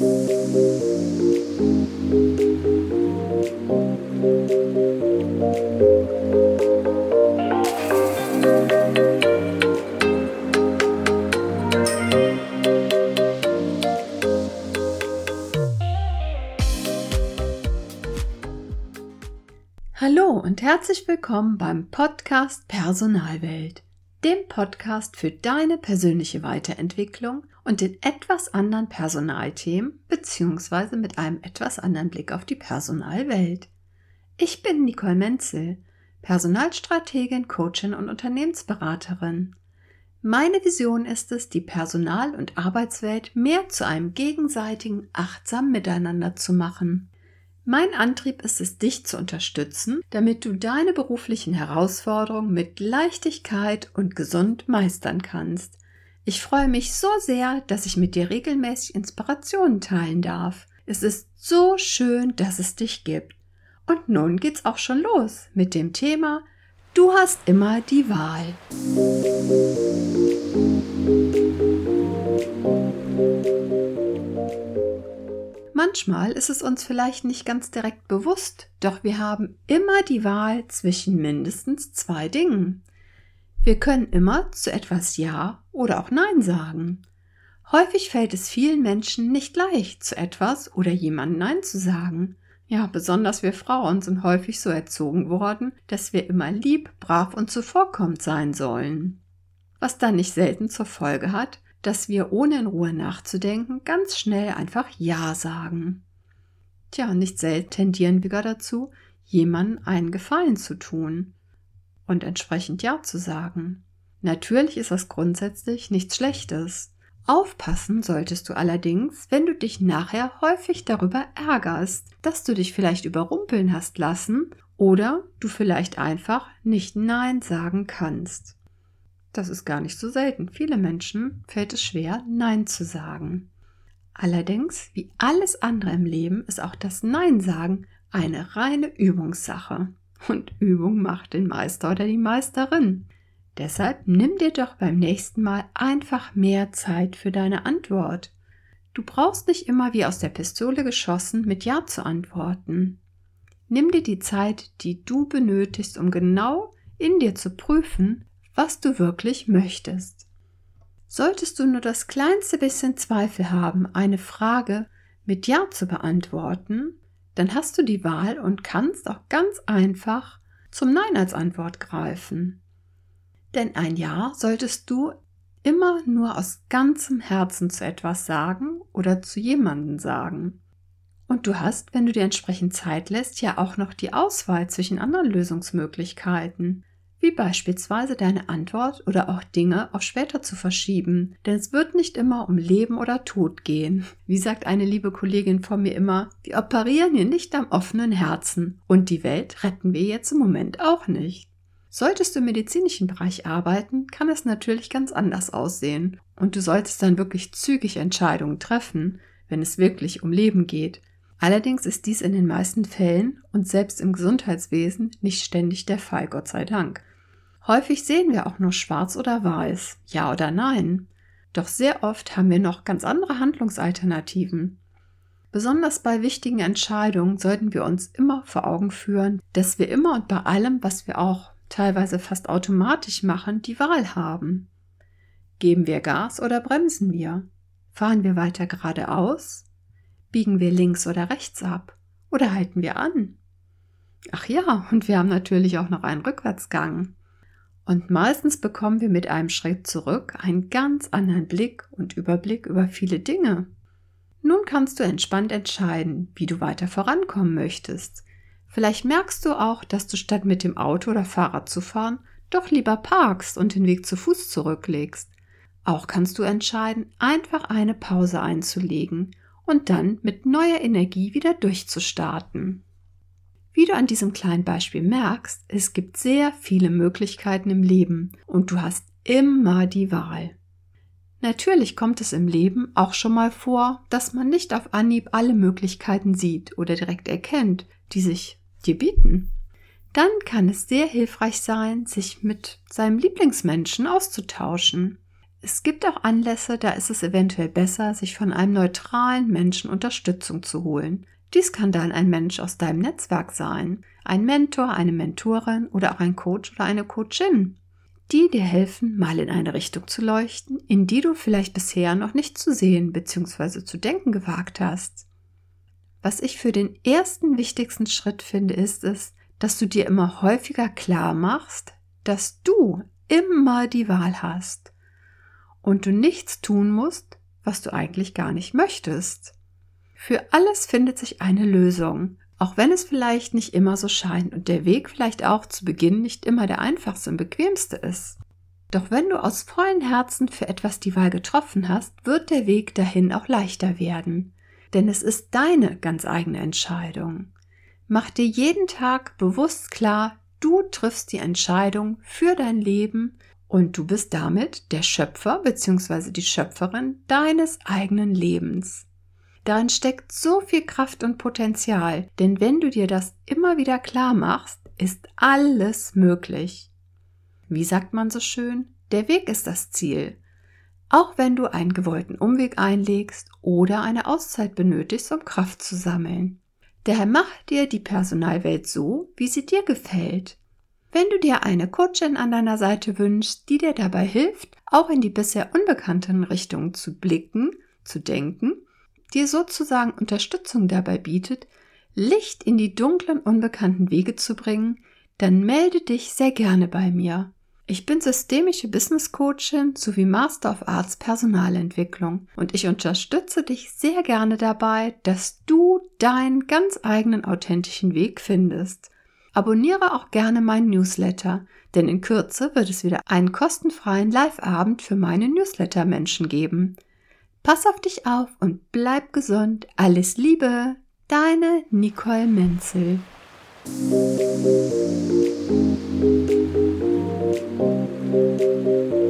Hallo und herzlich willkommen beim Podcast Personalwelt, dem Podcast für deine persönliche Weiterentwicklung und den etwas anderen Personalthemen beziehungsweise mit einem etwas anderen Blick auf die Personalwelt. Ich bin Nicole Menzel, Personalstrategin, Coachin und Unternehmensberaterin. Meine Vision ist es, die Personal- und Arbeitswelt mehr zu einem gegenseitigen, achtsamen Miteinander zu machen. Mein Antrieb ist es, dich zu unterstützen, damit du deine beruflichen Herausforderungen mit Leichtigkeit und gesund meistern kannst. Ich freue mich so sehr, dass ich mit dir regelmäßig Inspirationen teilen darf. Es ist so schön, dass es dich gibt. Und nun geht's auch schon los mit dem Thema Du hast immer die Wahl. Manchmal ist es uns vielleicht nicht ganz direkt bewusst, doch wir haben immer die Wahl zwischen mindestens zwei Dingen. Wir können immer zu etwas Ja oder auch Nein sagen. Häufig fällt es vielen Menschen nicht leicht, zu etwas oder jemandem Nein zu sagen. Ja, besonders wir Frauen sind häufig so erzogen worden, dass wir immer lieb, brav und zuvorkommend sein sollen. Was dann nicht selten zur Folge hat, dass wir ohne in Ruhe nachzudenken ganz schnell einfach Ja sagen. Tja, nicht selten tendieren wir gar dazu, jemandem einen Gefallen zu tun und entsprechend Ja zu sagen. Natürlich ist das grundsätzlich nichts Schlechtes. Aufpassen solltest du allerdings, wenn du dich nachher häufig darüber ärgerst, dass du dich vielleicht überrumpeln hast lassen oder du vielleicht einfach nicht Nein sagen kannst. Das ist gar nicht so selten. Viele Menschen fällt es schwer, Nein zu sagen. Allerdings, wie alles andere im Leben, ist auch das Nein sagen eine reine Übungssache. Und Übung macht den Meister oder die Meisterin. Deshalb nimm dir doch beim nächsten Mal einfach mehr Zeit für deine Antwort. Du brauchst nicht immer wie aus der Pistole geschossen mit Ja zu antworten. Nimm dir die Zeit, die du benötigst, um genau in dir zu prüfen, was du wirklich möchtest. Solltest du nur das kleinste bisschen Zweifel haben, eine Frage mit Ja zu beantworten, dann hast du die Wahl und kannst auch ganz einfach zum Nein als Antwort greifen. Denn ein Ja solltest du immer nur aus ganzem Herzen zu etwas sagen oder zu jemandem sagen. Und du hast, wenn du dir entsprechend Zeit lässt, ja auch noch die Auswahl zwischen anderen Lösungsmöglichkeiten wie beispielsweise deine Antwort oder auch Dinge auf später zu verschieben. Denn es wird nicht immer um Leben oder Tod gehen. Wie sagt eine liebe Kollegin von mir immer, wir operieren hier nicht am offenen Herzen und die Welt retten wir jetzt im Moment auch nicht. Solltest du im medizinischen Bereich arbeiten, kann es natürlich ganz anders aussehen und du solltest dann wirklich zügig Entscheidungen treffen, wenn es wirklich um Leben geht. Allerdings ist dies in den meisten Fällen und selbst im Gesundheitswesen nicht ständig der Fall, Gott sei Dank. Häufig sehen wir auch nur schwarz oder weiß, ja oder nein. Doch sehr oft haben wir noch ganz andere Handlungsalternativen. Besonders bei wichtigen Entscheidungen sollten wir uns immer vor Augen führen, dass wir immer und bei allem, was wir auch teilweise fast automatisch machen, die Wahl haben. Geben wir Gas oder bremsen wir? Fahren wir weiter geradeaus? Biegen wir links oder rechts ab? Oder halten wir an? Ach ja, und wir haben natürlich auch noch einen Rückwärtsgang. Und meistens bekommen wir mit einem Schritt zurück einen ganz anderen Blick und Überblick über viele Dinge. Nun kannst du entspannt entscheiden, wie du weiter vorankommen möchtest. Vielleicht merkst du auch, dass du statt mit dem Auto oder Fahrrad zu fahren, doch lieber parkst und den Weg zu Fuß zurücklegst. Auch kannst du entscheiden, einfach eine Pause einzulegen und dann mit neuer Energie wieder durchzustarten. Wie du an diesem kleinen Beispiel merkst, es gibt sehr viele Möglichkeiten im Leben und du hast immer die Wahl. Natürlich kommt es im Leben auch schon mal vor, dass man nicht auf Anhieb alle Möglichkeiten sieht oder direkt erkennt, die sich dir bieten. Dann kann es sehr hilfreich sein, sich mit seinem Lieblingsmenschen auszutauschen. Es gibt auch Anlässe, da ist es eventuell besser, sich von einem neutralen Menschen Unterstützung zu holen. Dies kann dann ein Mensch aus deinem Netzwerk sein, ein Mentor, eine Mentorin oder auch ein Coach oder eine Coachin, die dir helfen, mal in eine Richtung zu leuchten, in die du vielleicht bisher noch nicht zu sehen bzw. zu denken gewagt hast. Was ich für den ersten wichtigsten Schritt finde, ist es, dass du dir immer häufiger klar machst, dass du immer die Wahl hast und du nichts tun musst, was du eigentlich gar nicht möchtest. Für alles findet sich eine Lösung, auch wenn es vielleicht nicht immer so scheint und der Weg vielleicht auch zu Beginn nicht immer der einfachste und bequemste ist. Doch wenn du aus vollem Herzen für etwas die Wahl getroffen hast, wird der Weg dahin auch leichter werden. Denn es ist deine ganz eigene Entscheidung. Mach dir jeden Tag bewusst klar, du triffst die Entscheidung für dein Leben und du bist damit der Schöpfer bzw. die Schöpferin deines eigenen Lebens. Darin steckt so viel Kraft und Potenzial, denn wenn du dir das immer wieder klar machst, ist alles möglich. Wie sagt man so schön? Der Weg ist das Ziel. Auch wenn du einen gewollten Umweg einlegst oder eine Auszeit benötigst, um Kraft zu sammeln. Daher mach dir die Personalwelt so, wie sie dir gefällt. Wenn du dir eine Coachin an deiner Seite wünschst, die dir dabei hilft, auch in die bisher unbekannten Richtungen zu blicken, zu denken, dir sozusagen Unterstützung dabei bietet, Licht in die dunklen, unbekannten Wege zu bringen, dann melde dich sehr gerne bei mir. Ich bin systemische Business Coachin sowie Master of Arts Personalentwicklung und ich unterstütze dich sehr gerne dabei, dass du deinen ganz eigenen authentischen Weg findest. Abonniere auch gerne meinen Newsletter, denn in Kürze wird es wieder einen kostenfreien Live-Abend für meine Newsletter-Menschen geben. Pass auf dich auf und bleib gesund. Alles Liebe, deine Nicole Menzel. You.